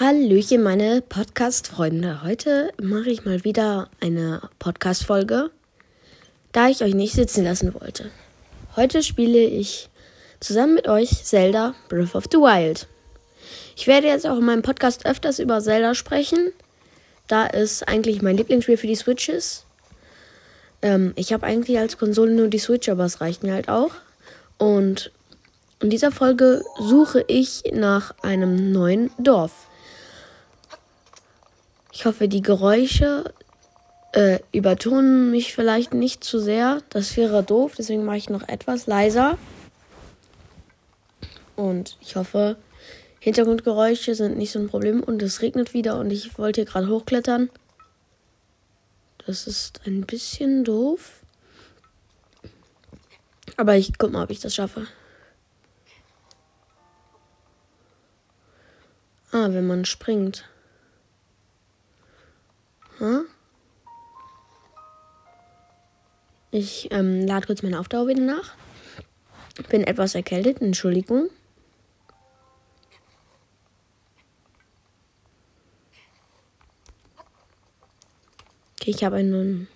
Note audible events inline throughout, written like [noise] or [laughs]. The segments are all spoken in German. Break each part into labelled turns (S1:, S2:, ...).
S1: Hallöchen, meine Podcast-Freunde. Heute mache ich mal wieder eine Podcast-Folge, da ich euch nicht sitzen lassen wollte. Heute spiele ich zusammen mit euch Zelda Breath of the Wild. Ich werde jetzt auch in meinem Podcast öfters über Zelda sprechen, da es eigentlich mein Lieblingsspiel für die Switch ist. Ähm, ich habe eigentlich als Konsole nur die Switch, aber es reicht mir halt auch. Und in dieser Folge suche ich nach einem neuen Dorf. Ich hoffe, die Geräusche äh, übertonen mich vielleicht nicht zu sehr. Das wäre doof, deswegen mache ich noch etwas leiser. Und ich hoffe, Hintergrundgeräusche sind nicht so ein Problem. Und es regnet wieder und ich wollte hier gerade hochklettern. Das ist ein bisschen doof. Aber ich guck mal, ob ich das schaffe. Ah, wenn man springt. Hm? Ich ähm, lade kurz meine Aufdauer wieder nach. Bin etwas erkältet, Entschuldigung. Okay, ich habe einen.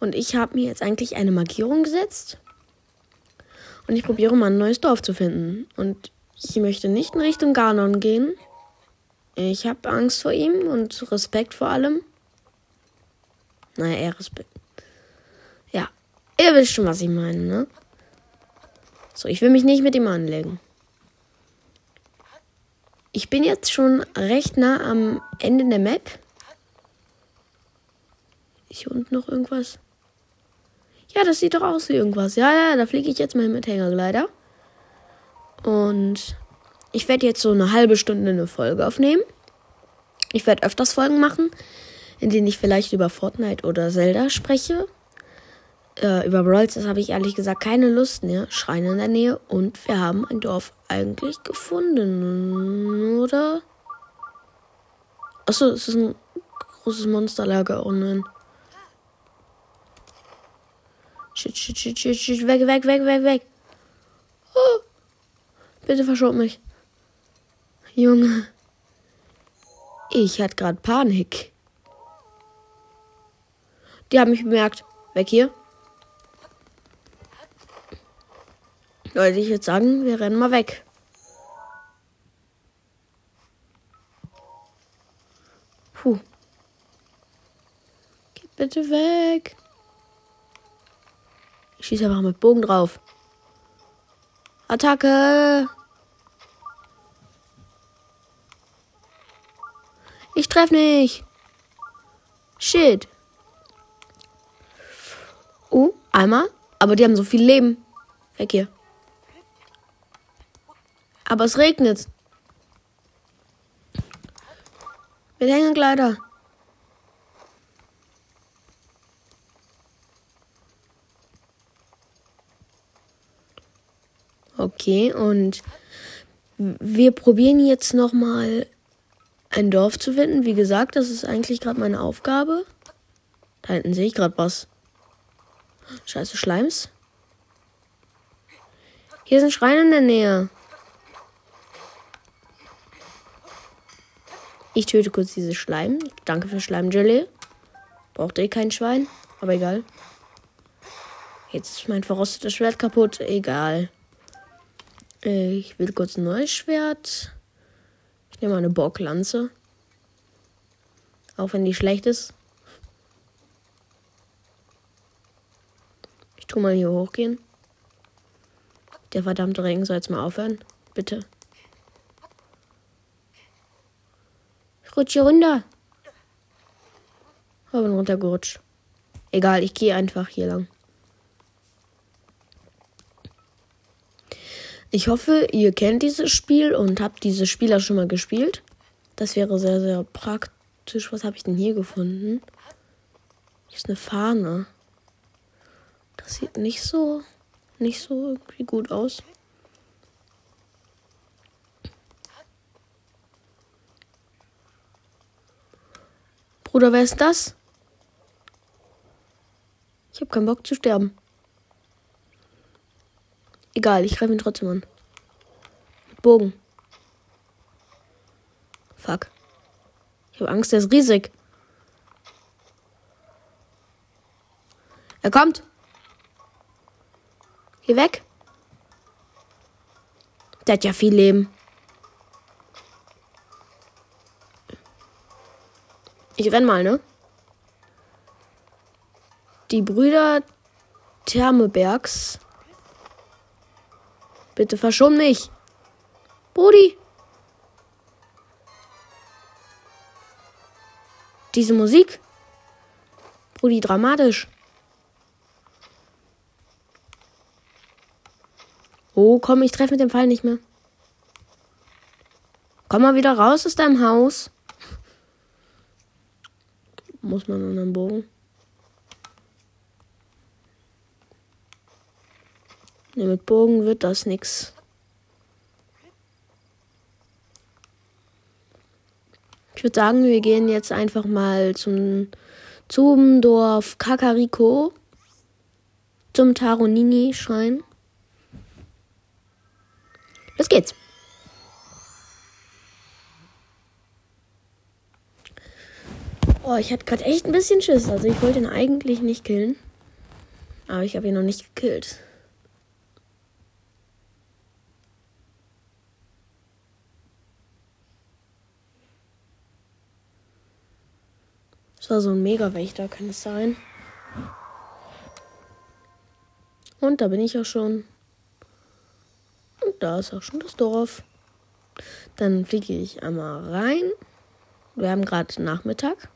S1: Und ich habe mir jetzt eigentlich eine Markierung gesetzt. Und ich probiere mal ein neues Dorf zu finden. Und ich möchte nicht in Richtung Ganon gehen. Ich habe Angst vor ihm und Respekt vor allem. Naja, eher Respekt. Ja, ihr wisst schon, was ich meine, ne? So, ich will mich nicht mit ihm anlegen. Ich bin jetzt schon recht nah am Ende der Map. Ist hier unten noch irgendwas? Ja, das sieht doch aus wie irgendwas. Ja, ja, da fliege ich jetzt mal mit Hängergleiter. Und ich werde jetzt so eine halbe Stunde eine Folge aufnehmen. Ich werde öfters Folgen machen, in denen ich vielleicht über Fortnite oder Zelda spreche. Äh, über Brawls, das habe ich ehrlich gesagt keine Lust mehr. Schrein in der Nähe und wir haben ein Dorf eigentlich gefunden, oder? Achso, es ist ein großes Monsterlager. Oh nein. Shit, shit, shit, shit, shit. Weg, weg, weg, weg, weg. Oh. Bitte verschob mich. Junge. Ich hatte gerade Panik. Die haben mich bemerkt. Weg hier. Leute, ich würde sagen, wir rennen mal weg. Puh. Geht bitte weg. Ich schieße einfach mit Bogen drauf. Attacke! Ich treffe nicht. Shit. Oh, einmal. Aber die haben so viel Leben. Weg hier. Aber es regnet. Mit Hängekleider. Okay, und wir probieren jetzt noch mal ein Dorf zu finden. Wie gesagt, das ist eigentlich gerade meine Aufgabe. Da hinten sehe ich gerade was. Scheiße Schleims. Hier ist ein Schrein in der Nähe. Ich töte kurz diese Schleim. Danke für Schleimgelee. Braucht eh kein Schwein, aber egal. Jetzt ist mein verrostetes Schwert kaputt. Egal. Ich will kurz ein neues Schwert. Ich nehme eine Bocklanze. Auch wenn die schlecht ist. Tu mal hier hochgehen. Der verdammte Regen soll jetzt mal aufhören. Bitte. Ich rutsche runter. Ich bin runtergerutscht. Egal, ich gehe einfach hier lang. Ich hoffe, ihr kennt dieses Spiel und habt diese Spieler schon mal gespielt. Das wäre sehr, sehr praktisch. Was habe ich denn hier gefunden? Hier ist eine Fahne. Das sieht nicht so, nicht so irgendwie gut aus. Bruder, wer ist das? Ich habe keinen Bock zu sterben. Egal, ich greife ihn trotzdem an. Mit Bogen. Fuck. Ich habe Angst, der ist riesig. Er kommt. Geh weg. Der hat ja viel Leben. Ich renn mal, ne? Die Brüder Thermebergs. Bitte verschon mich. Brudi. Diese Musik. Brudi, dramatisch. Oh, komm, ich treffe mit dem Fall nicht mehr. Komm mal wieder raus aus deinem Haus. Muss man an einem Bogen. Ne, mit Bogen wird das nix. Ich würde sagen, wir gehen jetzt einfach mal zum, zum Dorf Kakariko. Zum Taronini-Schrein. Los geht's. Oh, ich hatte gerade echt ein bisschen Schiss. Also ich wollte ihn eigentlich nicht killen. Aber ich habe ihn noch nicht gekillt. Das war so ein Mega-Wächter, kann es sein. Und da bin ich auch schon. Und da ist auch schon das Dorf. Dann fliege ich einmal rein. Wir haben gerade Nachmittag.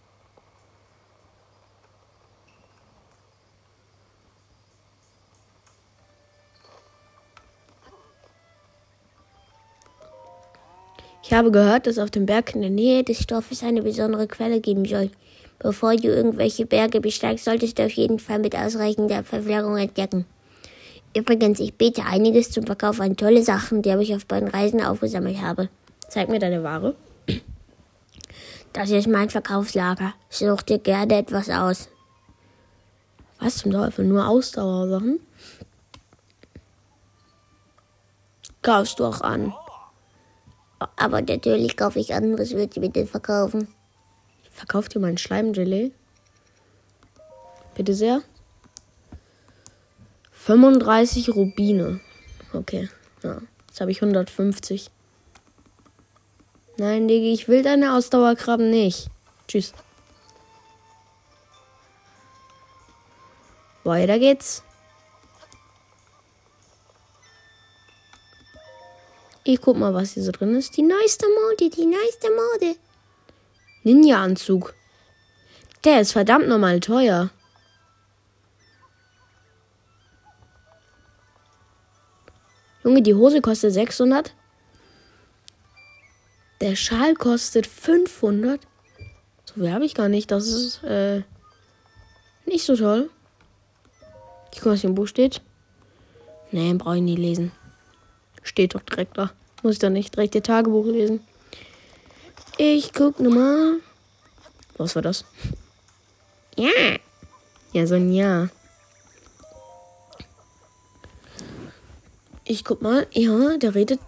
S1: Ich habe gehört, dass auf dem Berg in der Nähe des Dorfes eine besondere Quelle geben soll. Bevor du irgendwelche Berge besteigst, solltest du auf jeden Fall mit ausreichender Verwährung entdecken. Übrigens, ich bete einiges zum Verkauf an tolle Sachen, die ich auf beiden Reisen aufgesammelt habe. Zeig mir deine Ware. Das ist mein Verkaufslager. Such dir gerne etwas aus. Was zum Teufel? Nur Ausdauersachen? Kaufst du auch an. Aber natürlich kaufe ich anderes, würde ich bitte verkaufen. Verkauft ihr mein Schleimgelee? Bitte sehr. 35 Rubine. Okay. Ja. Jetzt habe ich 150. Nein, Digi, ich will deine Ausdauerkrabben nicht. Tschüss. Weiter geht's. Ich guck mal, was hier so drin ist. Die neueste Mode, die neueste Mode. Ninja-Anzug. Der ist verdammt normal teuer. Junge, die Hose kostet 600. Der Schal kostet 500. So viel habe ich gar nicht. Das ist äh, nicht so toll. Ich gucke, was hier im Buch steht. Nee, brauche ich nie lesen. Steht doch direkt da. Muss ich doch nicht direkt ihr Tagebuch lesen. Ich guck nochmal. Was war das? Ja. Ja, so ein Ja. Ich guck mal. Ja, der redet.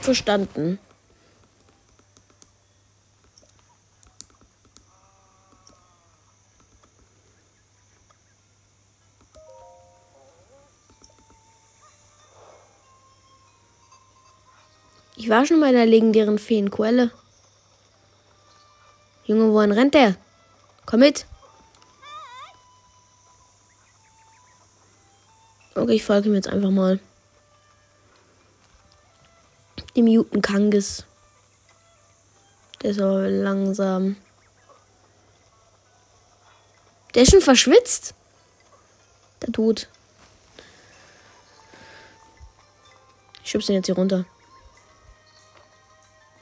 S1: Verstanden. Ich war schon bei der legendären Feenquelle. Junge, wohin rennt der? Komm mit. Okay, ich folge ihm jetzt einfach mal. Dem Juten Kangis. Der ist aber langsam. Der ist schon verschwitzt. Der tut. Ich schub's den jetzt hier runter.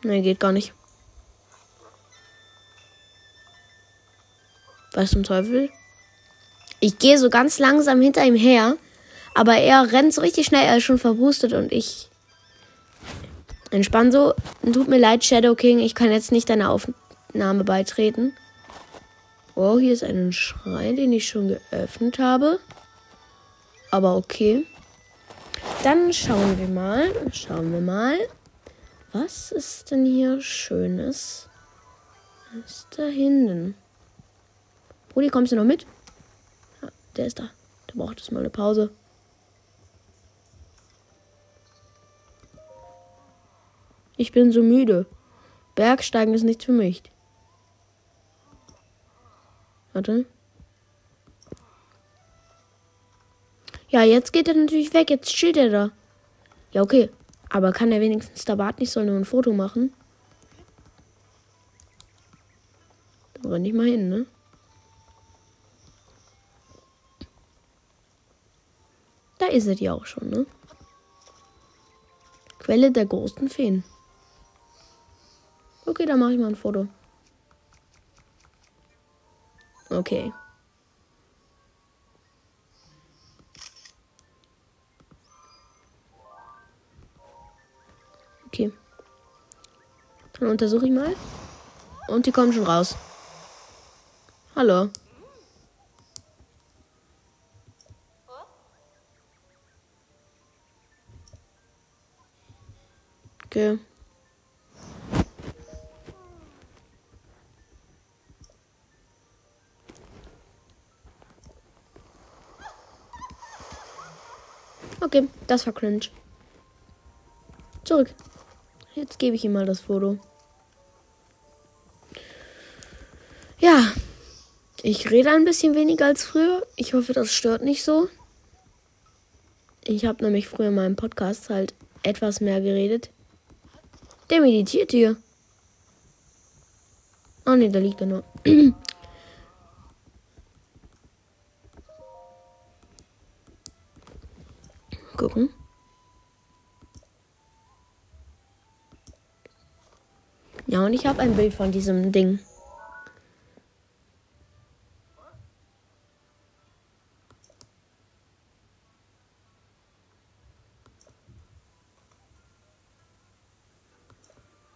S1: Nee, geht gar nicht. Was zum Teufel? Ich gehe so ganz langsam hinter ihm her, aber er rennt so richtig schnell, er ist schon verwustet und ich entspann so. Tut mir leid, Shadow King, ich kann jetzt nicht deiner Aufnahme beitreten. Oh, hier ist ein Schrein, den ich schon geöffnet habe. Aber okay. Dann schauen wir mal. Schauen wir mal. Was ist denn hier Schönes? Was ist da hinten? Brudi, kommst du noch mit? Ja, der ist da. Der braucht jetzt mal eine Pause. Ich bin so müde. Bergsteigen ist nichts für mich. Warte. Ja, jetzt geht er natürlich weg. Jetzt chillt er da. Ja, okay. Aber kann er wenigstens der Bart nicht soll nur ein Foto machen? Dann renn ich mal hin, ne? Da ist er ja auch schon, ne? Quelle der großen Feen. Okay, dann mache ich mal ein Foto. Okay. Okay. Dann untersuche ich mal. Und die kommen schon raus. Hallo. Das war cringe. Zurück. Jetzt gebe ich ihm mal das Foto. Ja, ich rede ein bisschen weniger als früher. Ich hoffe, das stört nicht so. Ich habe nämlich früher in meinem Podcast halt etwas mehr geredet. Der meditiert hier. Oh ne, da liegt er nur. [clears throat] Gucken. Ja, und ich habe ein Bild von diesem Ding.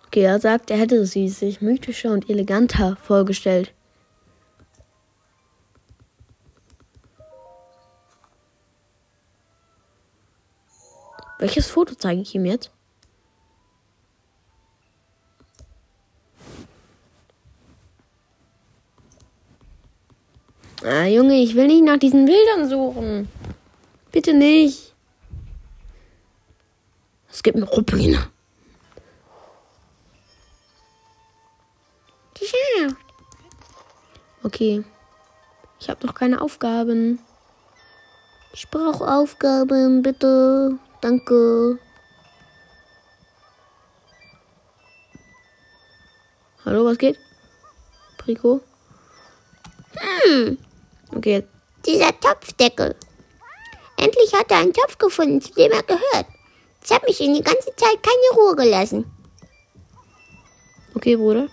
S1: Okay, er sagt, er hätte sie sich mythischer und eleganter vorgestellt. Welches Foto zeige ich ihm jetzt? Ah, Junge, ich will nicht nach diesen Bildern suchen. Bitte nicht. Es gibt eine Ruppeline. Okay. Ich habe noch keine Aufgaben. Ich brauche Aufgaben, bitte. Danke. Hallo, was geht? Prico?
S2: Hm.
S1: Okay.
S2: Dieser Topfdeckel. Endlich hat er einen Topf gefunden, zu dem er gehört. Ich habe mich in die ganze Zeit keine Ruhe gelassen.
S1: Okay, Bruder.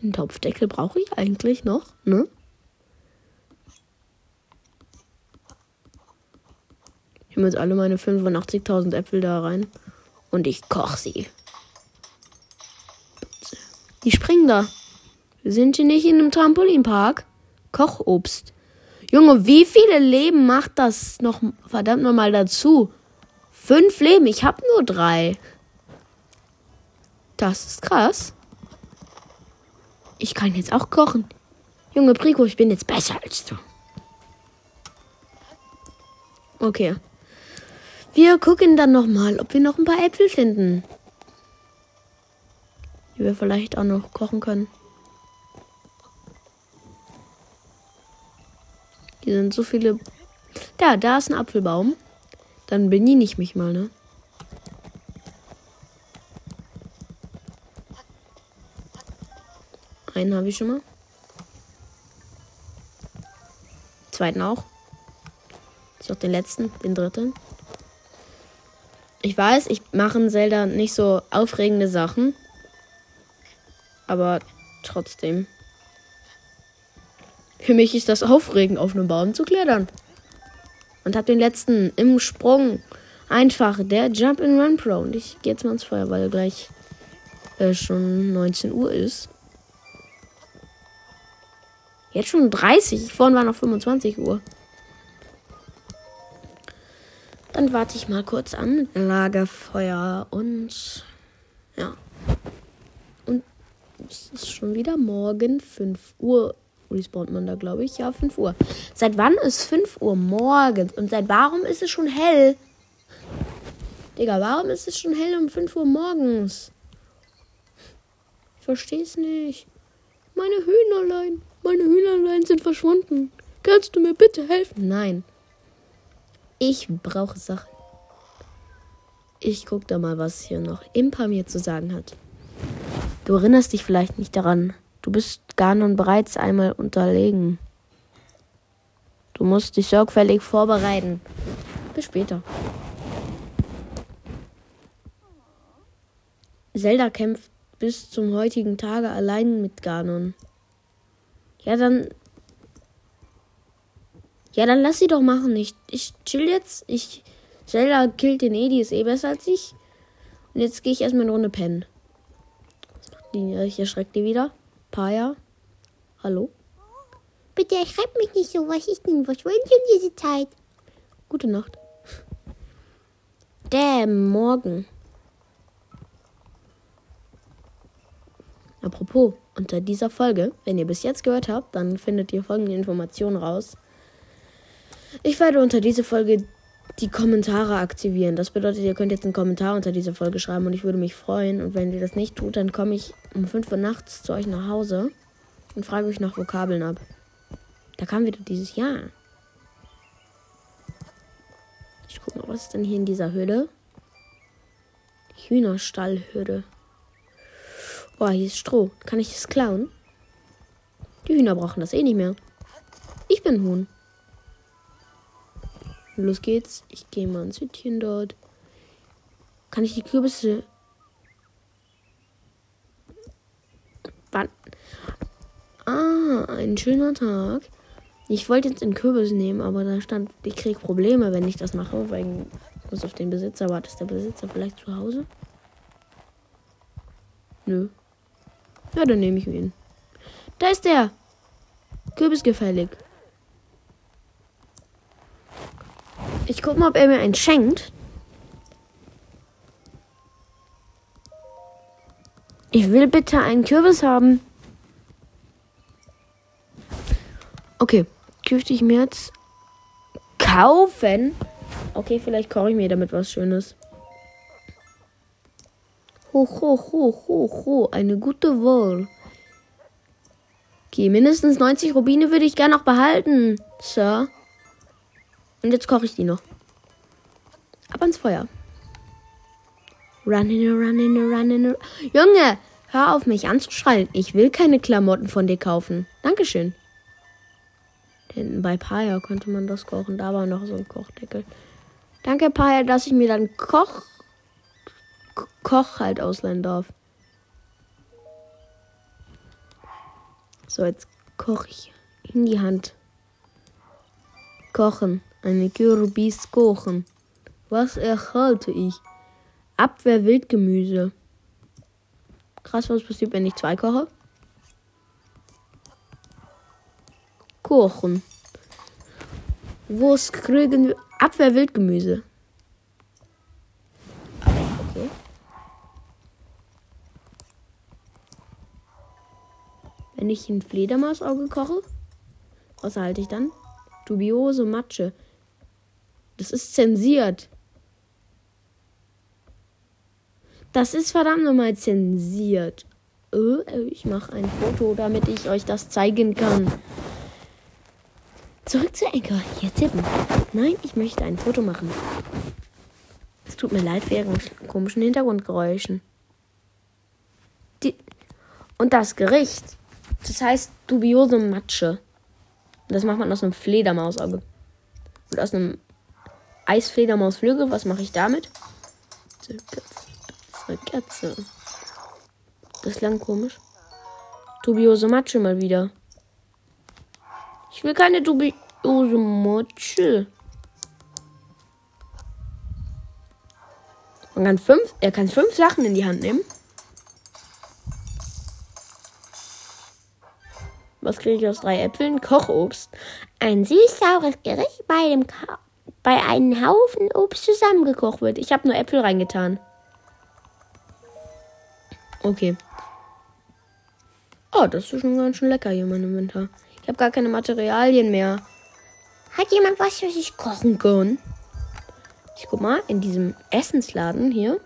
S1: Den Topfdeckel brauche ich eigentlich noch, ne? Nehme jetzt alle meine 85.000 Äpfel da rein und ich koche sie. Die springen da. Wir sind hier nicht in einem Trampolinpark. Kochobst. Junge, wie viele Leben macht das noch verdammt nochmal dazu? Fünf Leben, ich hab nur drei. Das ist krass. Ich kann jetzt auch kochen. Junge Prico, ich bin jetzt besser als du. Okay. Wir gucken dann nochmal, ob wir noch ein paar Äpfel finden. Die wir vielleicht auch noch kochen können. Hier sind so viele. Da, da ist ein Apfelbaum. Dann bediene ich mich mal, ne? Einen habe ich schon mal. Zweiten auch. Ich noch den letzten, den dritten. Ich weiß, ich mache in Zelda nicht so aufregende Sachen. Aber trotzdem. Für mich ist das aufregend, auf einem Baum zu klettern. Und hab den letzten im Sprung. Einfach der Jump and Run Pro. Und ich gehe jetzt mal ins Feuer, weil gleich äh, schon 19 Uhr ist. Jetzt schon 30. Vorhin war noch 25 Uhr. Dann warte ich mal kurz an. Lagerfeuer und ja. Und es ist schon wieder morgen 5 Uhr. Respawnt man da, glaube ich. Ja, 5 Uhr. Seit wann ist 5 Uhr morgens? Und seit warum ist es schon hell? Digga, warum ist es schon hell um 5 Uhr morgens? Ich versteh's nicht. Meine Hühnerlein. Meine Hühnerlein sind verschwunden. Kannst du mir bitte helfen? Nein. Ich brauche Sachen. Ich guck da mal, was hier noch Impa mir zu sagen hat. Du erinnerst dich vielleicht nicht daran. Du bist Ganon bereits einmal unterlegen. Du musst dich sorgfältig vorbereiten. Bis später. Zelda kämpft bis zum heutigen Tage allein mit Ganon. Ja, dann. Ja, dann lass sie doch machen. Ich, ich chill jetzt. Ich. Zelda killt den die ist eh besser als ich. Und jetzt gehe ich erstmal eine Runde pennen. Die, ich erschreckt die wieder. Paya. Hallo?
S2: Bitte erschreckt mich nicht so. Was ist denn? Was wollen Sie um diese Zeit?
S1: Gute Nacht. Damn, morgen. Apropos, unter dieser Folge, wenn ihr bis jetzt gehört habt, dann findet ihr folgende Informationen raus. Ich werde unter dieser Folge die Kommentare aktivieren. Das bedeutet, ihr könnt jetzt einen Kommentar unter dieser Folge schreiben und ich würde mich freuen. Und wenn ihr das nicht tut, dann komme ich um 5 Uhr nachts zu euch nach Hause und frage euch nach Vokabeln ab. Da kam wieder dieses Jahr. Ich guck mal, was ist denn hier in dieser Höhle? Hühnerstallhürde. Boah, hier ist Stroh. Kann ich das klauen? Die Hühner brauchen das eh nicht mehr. Ich bin Huhn. Los geht's. Ich gehe mal ins Hütchen dort. Kann ich die Kürbisse. Wann? Ah, ein schöner Tag. Ich wollte jetzt den Kürbis nehmen, aber da stand, ich kriege Probleme, wenn ich das mache, weil ich muss auf den Besitzer warten. Ist der Besitzer vielleicht zu Hause? Nö. Ja, dann nehme ich ihn. Da ist der. Kürbis gefällig. Ich gucke mal, ob er mir einen schenkt. Ich will bitte einen Kürbis haben. Okay, dürfte ich mir jetzt kaufen? Okay, vielleicht koche ich mir damit was Schönes. Ho, ho, ho, ho, ho. Eine gute Wahl. Okay, mindestens 90 Rubine würde ich gerne noch behalten, Sir. Und jetzt koche ich die noch. Ab ans Feuer. Run in a run in a run in a... Junge, hör auf mich anzuschreien. Ich will keine Klamotten von dir kaufen. Dankeschön. Denn bei Paya konnte man das kochen. Da war noch so ein Kochdeckel. Danke, Paya, dass ich mir dann Koch... Koch halt ausleihen darf. So, jetzt koche ich in die Hand. Kochen. Eine Kürbis kochen. Was erhalte ich? Abwehr Wildgemüse. Krass, was passiert, wenn ich zwei koche? Kochen. Was kriegen wir? Abwehr Wildgemüse. Wenn ich ein Fledermausauge koche, was erhalte ich dann? Dubiose Matsche. Das ist zensiert. Das ist verdammt nochmal zensiert. Äh, ich mache ein Foto, damit ich euch das zeigen kann. Zurück zu Enker. Hier tippen. Nein, ich möchte ein Foto machen. Es tut mir leid wegen komischen Hintergrundgeräuschen. Die Und das Gericht. Das heißt dubiose Matsche. Das macht man aus einem Fledermausauge. Und aus einem Eisfledermausflügel. Was mache ich damit? Katze. Das klang komisch. Dubiose Matsche mal wieder. Ich will keine dubiose Matsche. Man kann fünf, er kann fünf Sachen in die Hand nehmen. Was kriege ich aus drei Äpfeln? Kochobst.
S2: Ein süß-saures Gericht, bei dem Ka bei einem Haufen Obst zusammengekocht wird.
S1: Ich habe nur Äpfel reingetan. Okay. Oh, das ist schon ganz schön lecker hier, mein Inventar. Ich habe gar keine Materialien mehr.
S2: Hat jemand was, was ich kochen kann?
S1: Ich guck mal, in diesem Essensladen hier.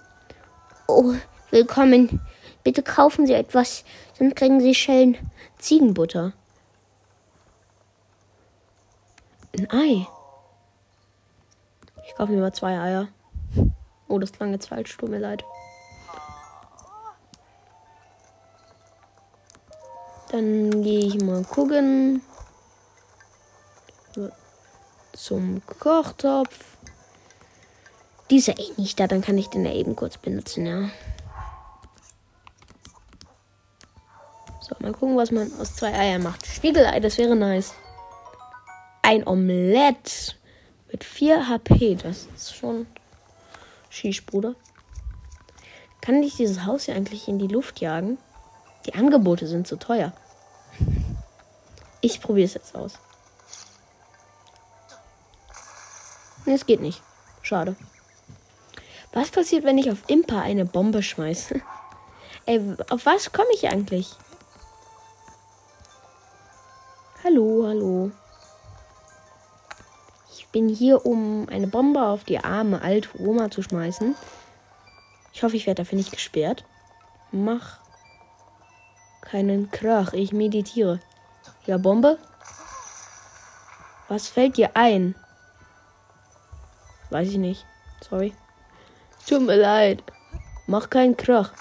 S2: Oh, willkommen. Bitte kaufen Sie etwas, sonst kriegen Sie Schellen
S1: Ziegenbutter. Ein Ei. Ich kaufe mir mal zwei Eier. Oh, das klang jetzt falsch, tut mir leid. Dann gehe ich mal gucken. Zum Kochtopf. Dieser eh nicht da, dann kann ich den ja eben kurz benutzen, ja. So, mal gucken, was man aus zwei Eiern macht. Spiegelei, das wäre nice. Ein Omelett mit 4 HP. Das ist schon Schieß, Bruder. Kann ich dieses Haus hier eigentlich in die Luft jagen? Die Angebote sind zu teuer. Ich probiere es jetzt aus. Nee, es geht nicht. Schade. Was passiert, wenn ich auf Impa eine Bombe schmeiße? [laughs] Ey, auf was komme ich eigentlich? Hallo, hallo. Bin hier, um eine Bombe auf die arme alte Oma zu schmeißen. Ich hoffe, ich werde dafür nicht gesperrt. Mach keinen Krach, ich meditiere. Ja, Bombe? Was fällt dir ein? Weiß ich nicht. Sorry. Tut mir leid. Mach keinen Krach.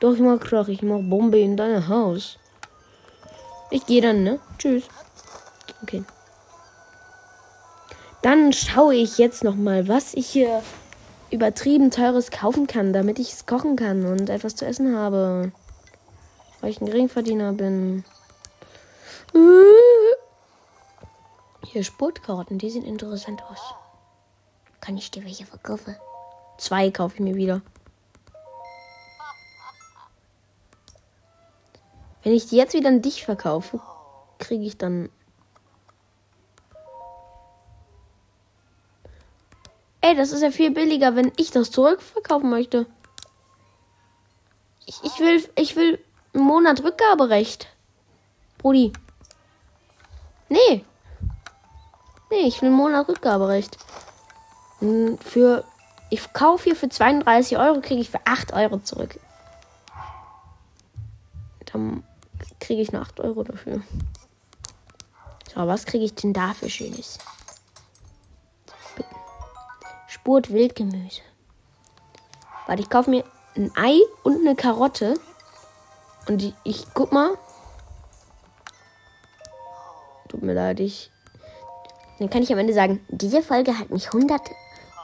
S1: Doch, ich mach Krach. Ich mach Bombe in dein Haus. Ich gehe dann, ne? Tschüss. Okay. Dann schaue ich jetzt noch mal, was ich hier übertrieben teures kaufen kann, damit ich es kochen kann und etwas zu essen habe. Weil ich ein Geringverdiener bin. Hier Sportkarten, die sehen interessant aus.
S2: Kann ich dir welche verkaufen?
S1: Zwei kaufe ich mir wieder. Wenn ich die jetzt wieder an dich verkaufe, kriege ich dann. Ey, das ist ja viel billiger, wenn ich das zurückverkaufen möchte. Ich, ich will, ich will einen Monat Rückgaberecht. Brudi. Nee. Nee, ich will einen Monat Rückgaberecht. Hm, für. Ich kaufe hier für 32 Euro, kriege ich für 8 Euro zurück. Dann kriege ich nur 8 Euro dafür. So, was kriege ich denn da für Schönes? Spurt Wildgemüse. Warte, ich kaufe mir ein Ei und eine Karotte. Und ich, ich guck mal. Tut mir leid, ich.
S2: Dann kann ich am Ende sagen, diese Folge hat mich 100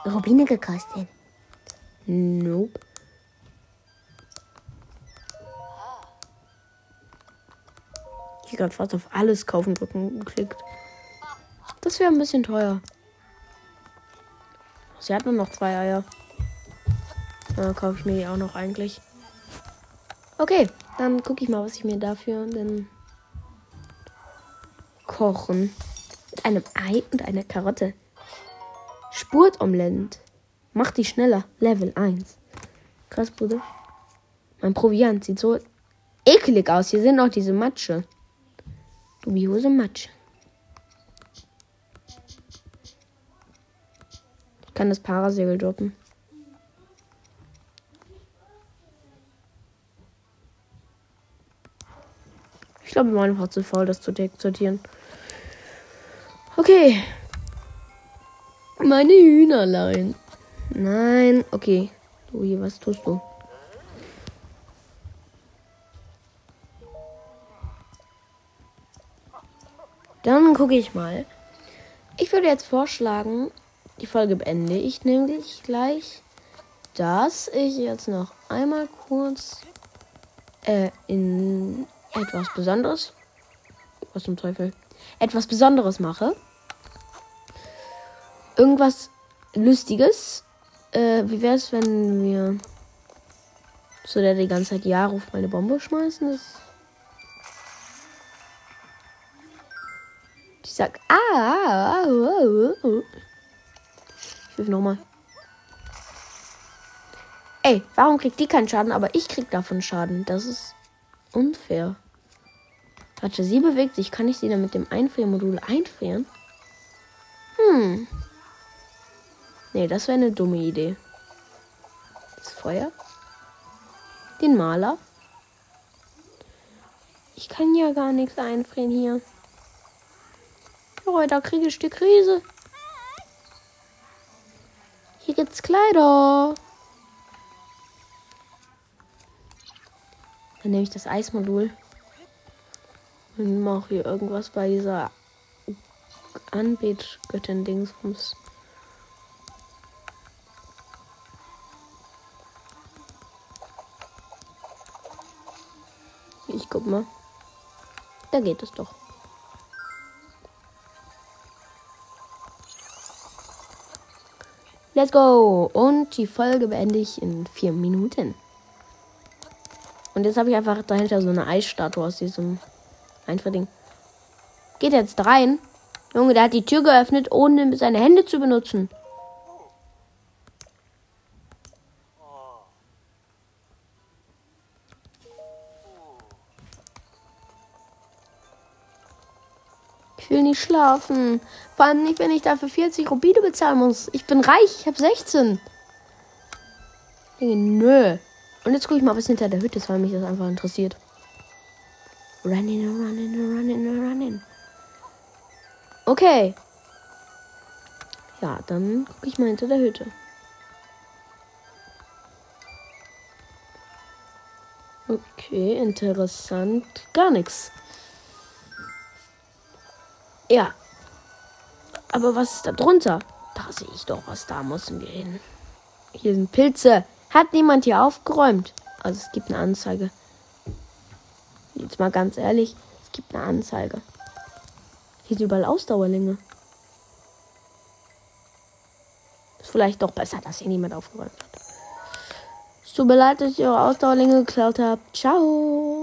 S2: Rubine gekostet.
S1: Nope. Ich gerade fast auf alles kaufen drücken geklickt. Das wäre ein bisschen teuer. Sie hat nur noch zwei Eier. Dann kaufe ich mir die auch noch eigentlich. Okay, dann gucke ich mal, was ich mir dafür denn kochen. Mit einem Ei und einer Karotte. Spurtomelett. Mach die schneller. Level 1. Krass, Bruder. Mein Proviant sieht so eklig aus. Hier sind auch diese Matsche. Dubiose Matsche. Kann das Parasegel droppen. Ich glaube, wir waren einfach zu faul, das zu sortieren. Okay. Meine Hühnerlein. Nein, okay. Du hier, was tust du? Dann gucke ich mal. Ich würde jetzt vorschlagen, die Folge beende ich nämlich gleich, dass ich jetzt noch einmal kurz äh, in etwas Besonderes, was zum Teufel, etwas Besonderes mache. Irgendwas Lustiges. Äh, wie wäre es, wenn wir so der die ganze Zeit Ja ruft meine Bombe schmeißen? Das sag, ah, ah, ah, ah, ah. Wirf nochmal. Ey, warum kriegt die keinen Schaden, aber ich krieg davon Schaden? Das ist unfair. Warte, sie bewegt sich. Kann ich sie dann mit dem Einfriermodul einfrieren? Hm. Nee, das wäre eine dumme Idee. Das Feuer. Den Maler. Ich kann ja gar nichts einfrieren hier. Oh, da kriege ich die Krise. Hier gibt's Kleider. Dann nehme ich das Eismodul. Und mache hier irgendwas bei dieser Anbetgöttin-Dingsbums. Ich guck mal. Da geht es doch. Let's go! Und die Folge beende ich in vier Minuten. Und jetzt habe ich einfach dahinter so eine Eisstatue aus diesem Einverding. Geht jetzt rein. Junge, der hat die Tür geöffnet, ohne seine Hände zu benutzen. Ich will nicht schlafen. Vor allem nicht, wenn ich dafür 40 Rubine bezahlen muss. Ich bin reich, ich habe 16. Nö. Und jetzt gucke ich mal, was hinter der Hütte ist, weil mich das einfach interessiert. Running, running, running, running. Okay. Ja, dann gucke ich mal hinter der Hütte. Okay, interessant. Gar nichts. Ja. Aber was ist da drunter? Da sehe ich doch was. Da müssen wir hin. Hier sind Pilze. Hat niemand hier aufgeräumt? Also es gibt eine Anzeige. Jetzt mal ganz ehrlich, es gibt eine Anzeige. Hier sind überall Ausdauerlinge. Ist vielleicht doch besser, dass hier niemand aufgeräumt hat. Es tut mir leid, dass ich eure Ausdauerlinge geklaut habe. Ciao.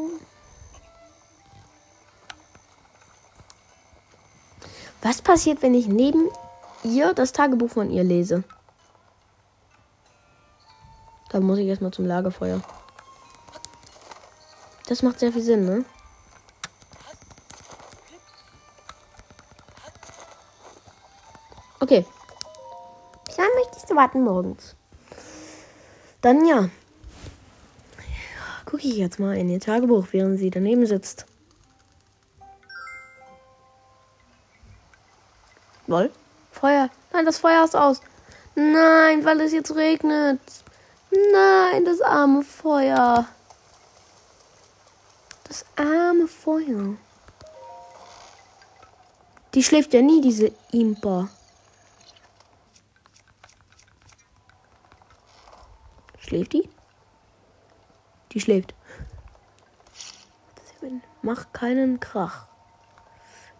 S1: Was passiert, wenn ich neben ihr das Tagebuch von ihr lese? Da muss ich erstmal zum Lagerfeuer. Das macht sehr viel Sinn, ne? Okay. Wann möchtest du warten morgens? Dann ja. Gucke ich jetzt mal in ihr Tagebuch, während sie daneben sitzt. Woll? Feuer. Nein, das Feuer ist aus. Nein, weil es jetzt regnet. Nein, das arme Feuer. Das arme Feuer. Die schläft ja nie, diese Impa. Schläft die? Die schläft. Mach keinen Krach.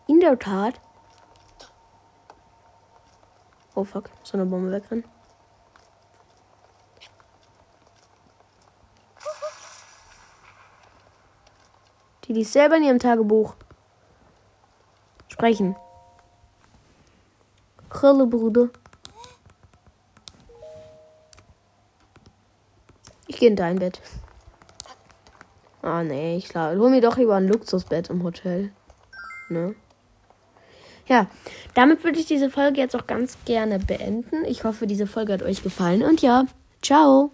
S1: In der Tat. Oh fuck, so eine Bombe wegrennen. Die liest selber in ihrem Tagebuch. Sprechen. Hallo, Bruder. Ich gehe in dein Bett. Ah, nee, ich glaube, hol mir doch lieber ein Luxusbett im Hotel. Ne? Ja, damit würde ich diese Folge jetzt auch ganz gerne beenden. Ich hoffe, diese Folge hat euch gefallen. Und ja, ciao.